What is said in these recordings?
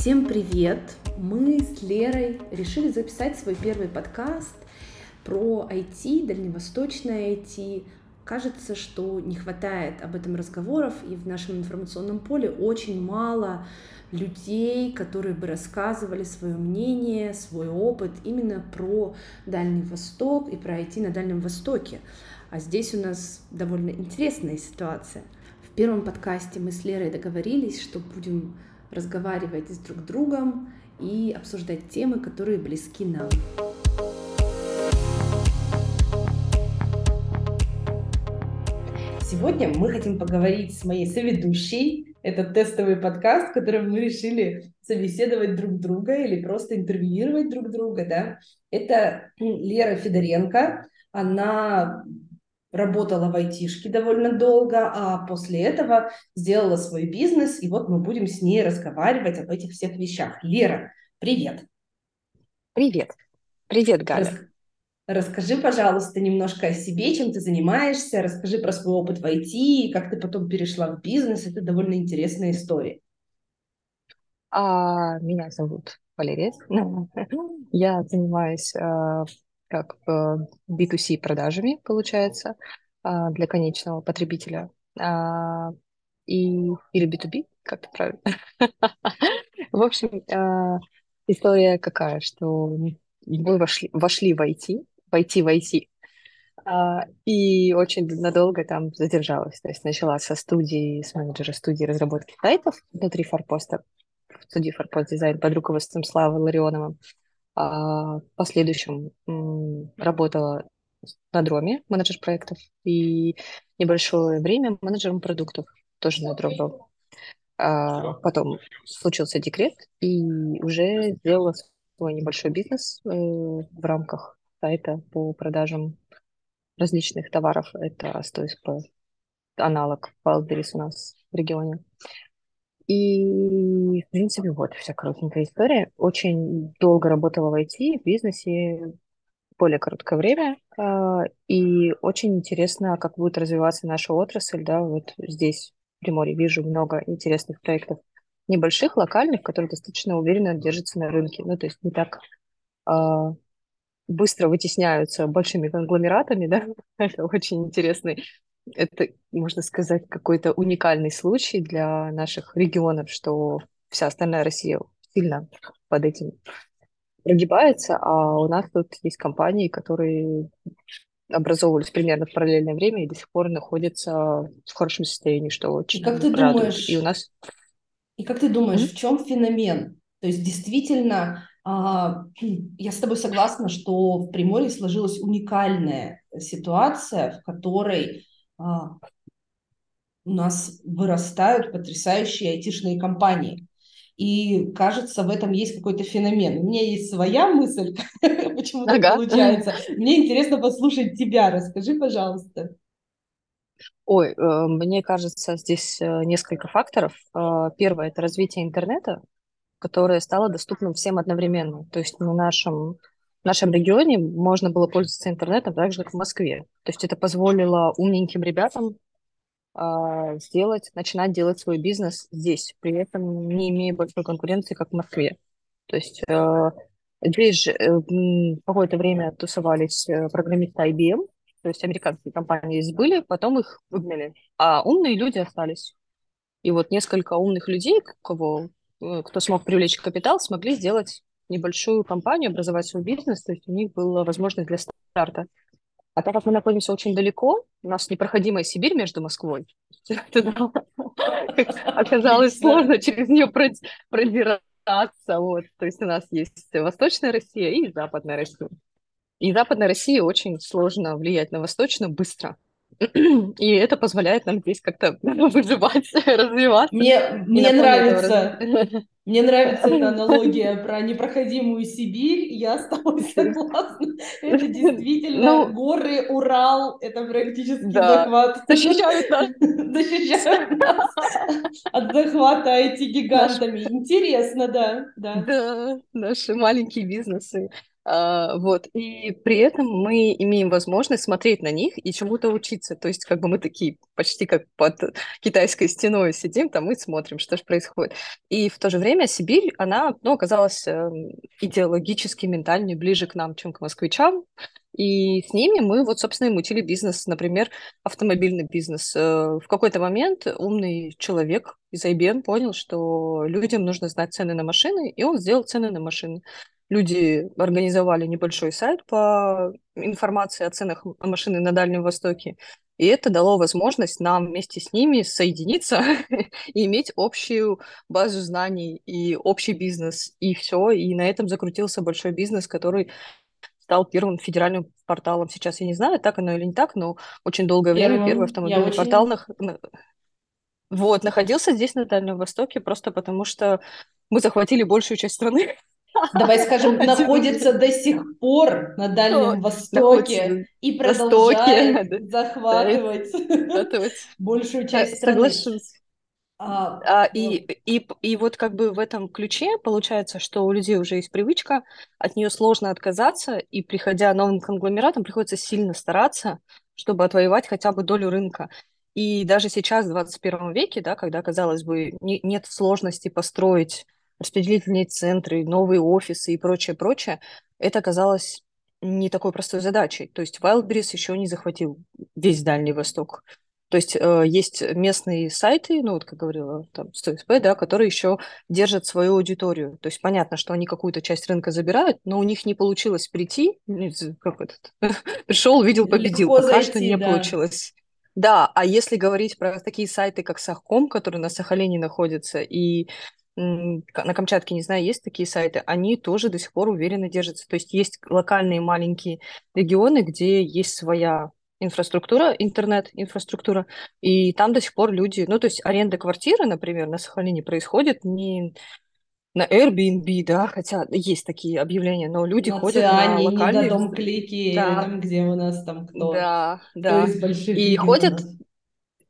Всем привет! Мы с Лерой решили записать свой первый подкаст про IT, дальневосточное IT. Кажется, что не хватает об этом разговоров, и в нашем информационном поле очень мало людей, которые бы рассказывали свое мнение, свой опыт именно про Дальний Восток и про IT на Дальнем Востоке. А здесь у нас довольно интересная ситуация. В первом подкасте мы с Лерой договорились, что будем разговаривать с друг другом и обсуждать темы, которые близки нам. Сегодня мы хотим поговорить с моей соведущей. Это тестовый подкаст, в котором мы решили собеседовать друг друга или просто интервьюировать друг друга. Да? Это Лера Федоренко. Она работала в айтишке довольно долго, а после этого сделала свой бизнес, и вот мы будем с ней разговаривать об этих всех вещах. Лера, привет! Привет! Привет, Галя! Рас... Расскажи, пожалуйста, немножко о себе, чем ты занимаешься, расскажи про свой опыт в IT, как ты потом перешла в бизнес, это довольно интересная история. А, меня зовут Валерия. Я занимаюсь а, как B2C продажами, получается, а, для конечного потребителя. А, и, или B2B, как это правильно? В общем, а, история какая, что мы вошли, вошли в IT, войти в IT, и очень надолго там задержалась. То есть начала со студии, с менеджера студии разработки сайтов внутри форпоста, студии форпост дизайн под руководством Славы Ларионова. А в последующем работала на дроме, менеджер проектов, и небольшое время менеджером продуктов, тоже на дром был. А потом случился декрет, и уже сделала свой небольшой бизнес э, в рамках сайта по продажам различных товаров. Это 100СП, аналог Wildberries у нас в регионе. И, в принципе, вот вся коротенькая история. Очень долго работала в IT, в бизнесе, более короткое время. А, и очень интересно, как будет развиваться наша отрасль. Да, вот здесь, в Приморье, вижу много интересных проектов небольших, локальных, которые достаточно уверенно держатся на рынке. Ну, то есть не так а, быстро вытесняются большими конгломератами, да, это очень интересный это, можно сказать, какой-то уникальный случай для наших регионов, что вся остальная Россия сильно под этим прогибается, а у нас тут есть компании, которые образовывались примерно в параллельное время и до сих пор находятся в хорошем состоянии, что очень и как ты радует. Думаешь, и у нас... И как ты думаешь, mm-hmm. в чем феномен? То есть действительно, а, я с тобой согласна, что в Приморье сложилась уникальная ситуация, в которой у нас вырастают потрясающие айтишные компании. И кажется, в этом есть какой-то феномен. У меня есть своя мысль, почему так ага. получается. Мне интересно послушать тебя. Расскажи, пожалуйста. Ой, э, мне кажется, здесь э, несколько факторов. Э, первое – это развитие интернета, которое стало доступным всем одновременно. То есть на нашем в нашем регионе можно было пользоваться интернетом так же, как в Москве. То есть это позволило умненьким ребятам э, сделать, начинать делать свой бизнес здесь, при этом не имея большой конкуренции, как в Москве. То есть э, здесь же э, какое-то время тусовались э, программисты IBM, то есть американские компании здесь были, потом их выгнали, а умные люди остались. И вот несколько умных людей, кого, э, кто смог привлечь капитал, смогли сделать небольшую компанию, образовать свой бизнес, то есть у них была возможность для старта. А так как мы находимся очень далеко, у нас непроходимая Сибирь между Москвой, оказалось сложно через нее продираться. Вот. То есть у нас есть Восточная Россия и Западная Россия. И Западная Россия очень сложно влиять на Восточную быстро. И это позволяет нам здесь как-то выживать, развиваться. Мне, мне нравится, мне нравится эта аналогия про непроходимую Сибирь. Я с тобой согласна. Это действительно ну, горы, Урал, это практически да. захват. Защищают нас. Защищают нас от захвата эти гигантами. Интересно, да, да. Да, наши маленькие бизнесы вот. И при этом мы имеем возможность смотреть на них и чему-то учиться. То есть как бы мы такие почти как под китайской стеной сидим там и смотрим, что же происходит. И в то же время Сибирь, она ну, оказалась э, идеологически, ментально ближе к нам, чем к москвичам. И с ними мы вот, собственно, и мутили бизнес, например, автомобильный бизнес. Э, в какой-то момент умный человек из IBM понял, что людям нужно знать цены на машины, и он сделал цены на машины люди организовали небольшой сайт по информации о ценах машины на Дальнем Востоке. И это дало возможность нам вместе с ними соединиться и иметь общую базу знаний и общий бизнес. И все. И на этом закрутился большой бизнес, который стал первым федеральным порталом. Сейчас я не знаю, так оно или не так, но очень долгое первым, время первый автомобильный очень... портал на... вот, находился здесь, на Дальнем Востоке, просто потому что мы захватили большую часть страны. давай скажем, находится до сих пор на Дальнем Востоке и продолжает захватывать большую часть страны. Соглашусь. А, а, и, и, и вот как бы в этом ключе получается, что у людей уже есть привычка, от нее сложно отказаться, и приходя новым конгломератом, приходится сильно стараться, чтобы отвоевать хотя бы долю рынка. И даже сейчас, в 21 веке, да, когда, казалось бы, не, нет сложности построить распределительные центры, новые офисы и прочее, прочее, это оказалось не такой простой задачей. То есть Wildberries еще не захватил весь Дальний Восток. То есть э, есть местные сайты, ну вот как говорила там 100 да, которые еще держат свою аудиторию. То есть понятно, что они какую-то часть рынка забирают, но у них не получилось прийти, как этот, пришел, увидел, победил. Легко Пока зайти, что не да. получилось. Да, а если говорить про такие сайты, как Сахком, который на Сахалине находится, и на Камчатке, не знаю, есть такие сайты, они тоже до сих пор уверенно держатся. То есть есть локальные маленькие регионы, где есть своя инфраструктура, интернет-инфраструктура, и там до сих пор люди, ну, то есть аренда квартиры, например, на Сахалине происходит не на Airbnb, да, хотя есть такие объявления, но люди на ходят Циане, на локальные... Не до дом клики, да. там, где у нас там кто. Да, да. Кто из больших и ходят,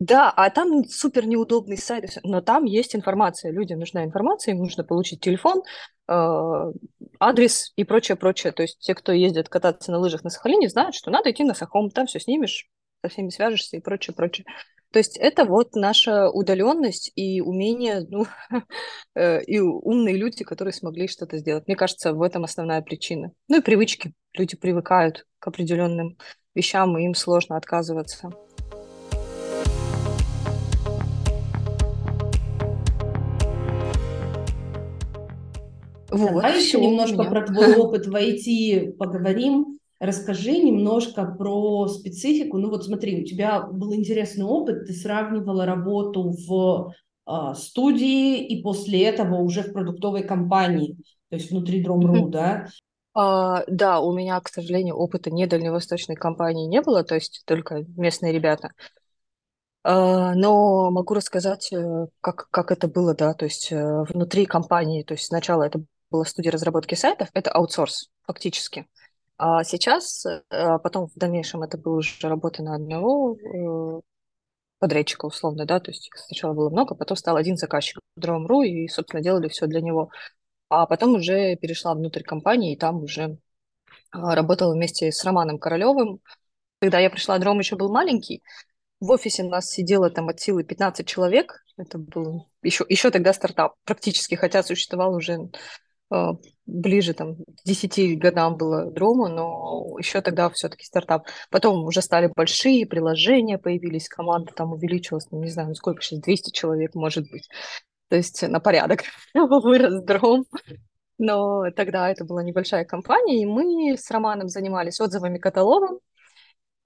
да, а там супер неудобный сайт, но там есть информация. Людям нужна информация, им нужно получить телефон, э, адрес и прочее, прочее. То есть те, кто ездит кататься на лыжах на Сахалине, знают, что надо идти на Сахом, там все снимешь, со всеми свяжешься и прочее, прочее. То есть это вот наша удаленность и умение, ну, э, и умные люди, которые смогли что-то сделать. Мне кажется, в этом основная причина. Ну и привычки. Люди привыкают к определенным вещам, и им сложно отказываться. Вот, Давай еще немножко про твой опыт в IT поговорим. Расскажи немножко про специфику. Ну вот смотри, у тебя был интересный опыт, ты сравнивала работу в э, студии и после этого уже в продуктовой компании, то есть внутри Drom.ru, да? А, да, у меня, к сожалению, опыта не дальневосточной компании не было, то есть только местные ребята. А, но могу рассказать, э, как, как это было, да, то есть э, внутри компании, то есть сначала это была студия разработки сайтов, это аутсорс фактически. А сейчас, а потом в дальнейшем это была уже работа на одного э, подрядчика условно, да, то есть сначала было много, потом стал один заказчик в Drum.ru и, собственно, делали все для него. А потом уже перешла внутрь компании и там уже а, работала вместе с Романом Королевым. Когда я пришла, Дром еще был маленький. В офисе у нас сидело там от силы 15 человек. Это был еще, еще тогда стартап практически, хотя существовал уже ближе там, к 10 годам было Дрому, но еще тогда все-таки стартап. Потом уже стали большие приложения, появились команда, там увеличилась, ну, не знаю, ну, сколько сейчас, 200 человек, может быть. То есть на порядок вырос Дром. Но тогда это была небольшая компания, и мы с Романом занимались отзывами каталогом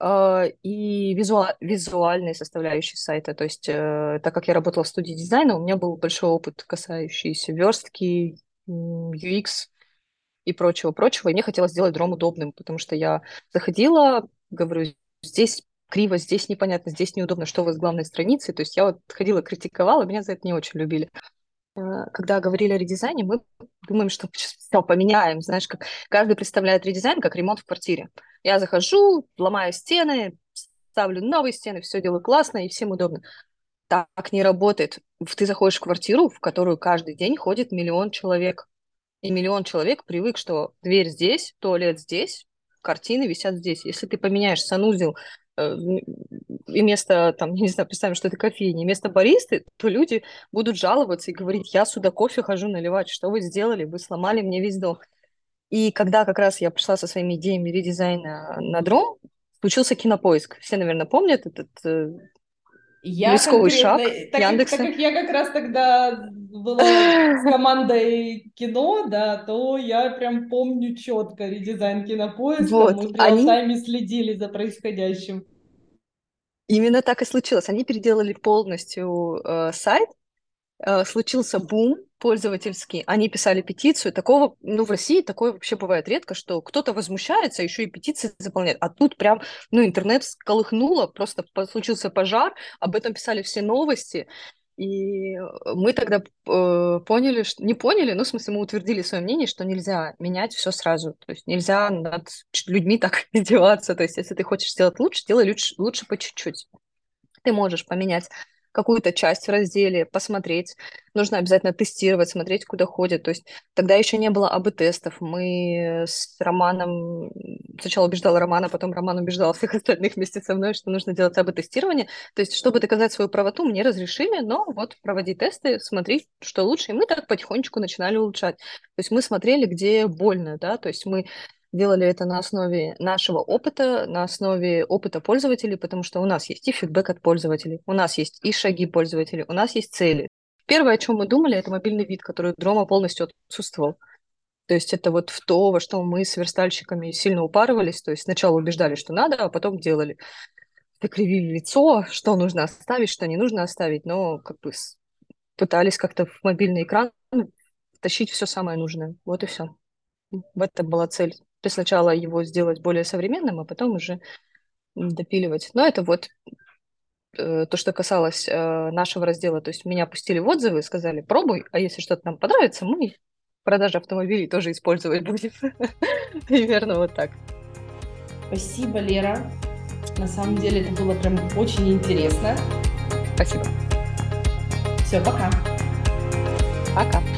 э, и визуал, визуальной составляющей сайта. То есть, э, так как я работала в студии дизайна, у меня был большой опыт, касающийся верстки, UX и прочего-прочего. И мне хотелось сделать дром удобным, потому что я заходила, говорю, здесь криво, здесь непонятно, здесь неудобно, что у вас с главной страницей. То есть я вот ходила, критиковала, меня за это не очень любили. Э, когда говорили о редизайне, мы думаем, что все поменяем. Знаешь, как каждый представляет редизайн как ремонт в квартире. Я захожу, ломаю стены, ставлю новые стены, все делаю классно и всем удобно так не работает. Ты заходишь в квартиру, в которую каждый день ходит миллион человек. И миллион человек привык, что дверь здесь, туалет здесь, картины висят здесь. Если ты поменяешь санузел э, и место, там, не знаю, представим, что это кофейня, место баристы, то люди будут жаловаться и говорить, я сюда кофе хожу наливать, что вы сделали, вы сломали мне весь дом. И когда как раз я пришла со своими идеями редизайна на дрон, случился кинопоиск. Все, наверное, помнят этот э, я рисковый шаг так Яндекса. Так как я как раз тогда была с командой кино, да, то я прям помню четко редизайн кинопоиска. Вот, Мы они... следили за происходящим. Именно так и случилось. Они переделали полностью э, сайт, э, случился бум пользовательский, они писали петицию, такого, ну, в России такое вообще бывает редко, что кто-то возмущается, еще и петиции заполняет, а тут прям, ну, интернет сколыхнуло, просто случился пожар, об этом писали все новости, и мы тогда э, поняли, что не поняли, ну, в смысле, мы утвердили свое мнение, что нельзя менять все сразу. То есть нельзя над людьми так издеваться. То есть, если ты хочешь сделать лучше, делай лучше, лучше по чуть-чуть. Ты можешь поменять какую-то часть в разделе, посмотреть. Нужно обязательно тестировать, смотреть, куда ходят. То есть тогда еще не было АБ-тестов. Мы с Романом... Сначала убеждала Романа, потом Роман убеждал всех остальных вместе со мной, что нужно делать АБ-тестирование. То есть, чтобы доказать свою правоту, мне разрешили, но вот проводи тесты, смотри, что лучше. И мы так потихонечку начинали улучшать. То есть мы смотрели, где больно, да, то есть мы делали это на основе нашего опыта, на основе опыта пользователей, потому что у нас есть и фидбэк от пользователей, у нас есть и шаги пользователей, у нас есть цели. Первое, о чем мы думали, это мобильный вид, который Дрома полностью отсутствовал. То есть это вот в то, во что мы с верстальщиками сильно упарывались. То есть сначала убеждали, что надо, а потом делали. Покривили лицо, что нужно оставить, что не нужно оставить, но как бы пытались как-то в мобильный экран тащить все самое нужное. Вот и все. В этом была цель сначала его сделать более современным, а потом уже допиливать. Но это вот э, то, что касалось э, нашего раздела. То есть меня пустили в отзывы, сказали, пробуй, а если что-то нам понравится, мы продажи автомобилей тоже использовать будем. Примерно вот так. Спасибо, Лера. На самом деле это было прям очень интересно. Спасибо. Все, пока. Пока.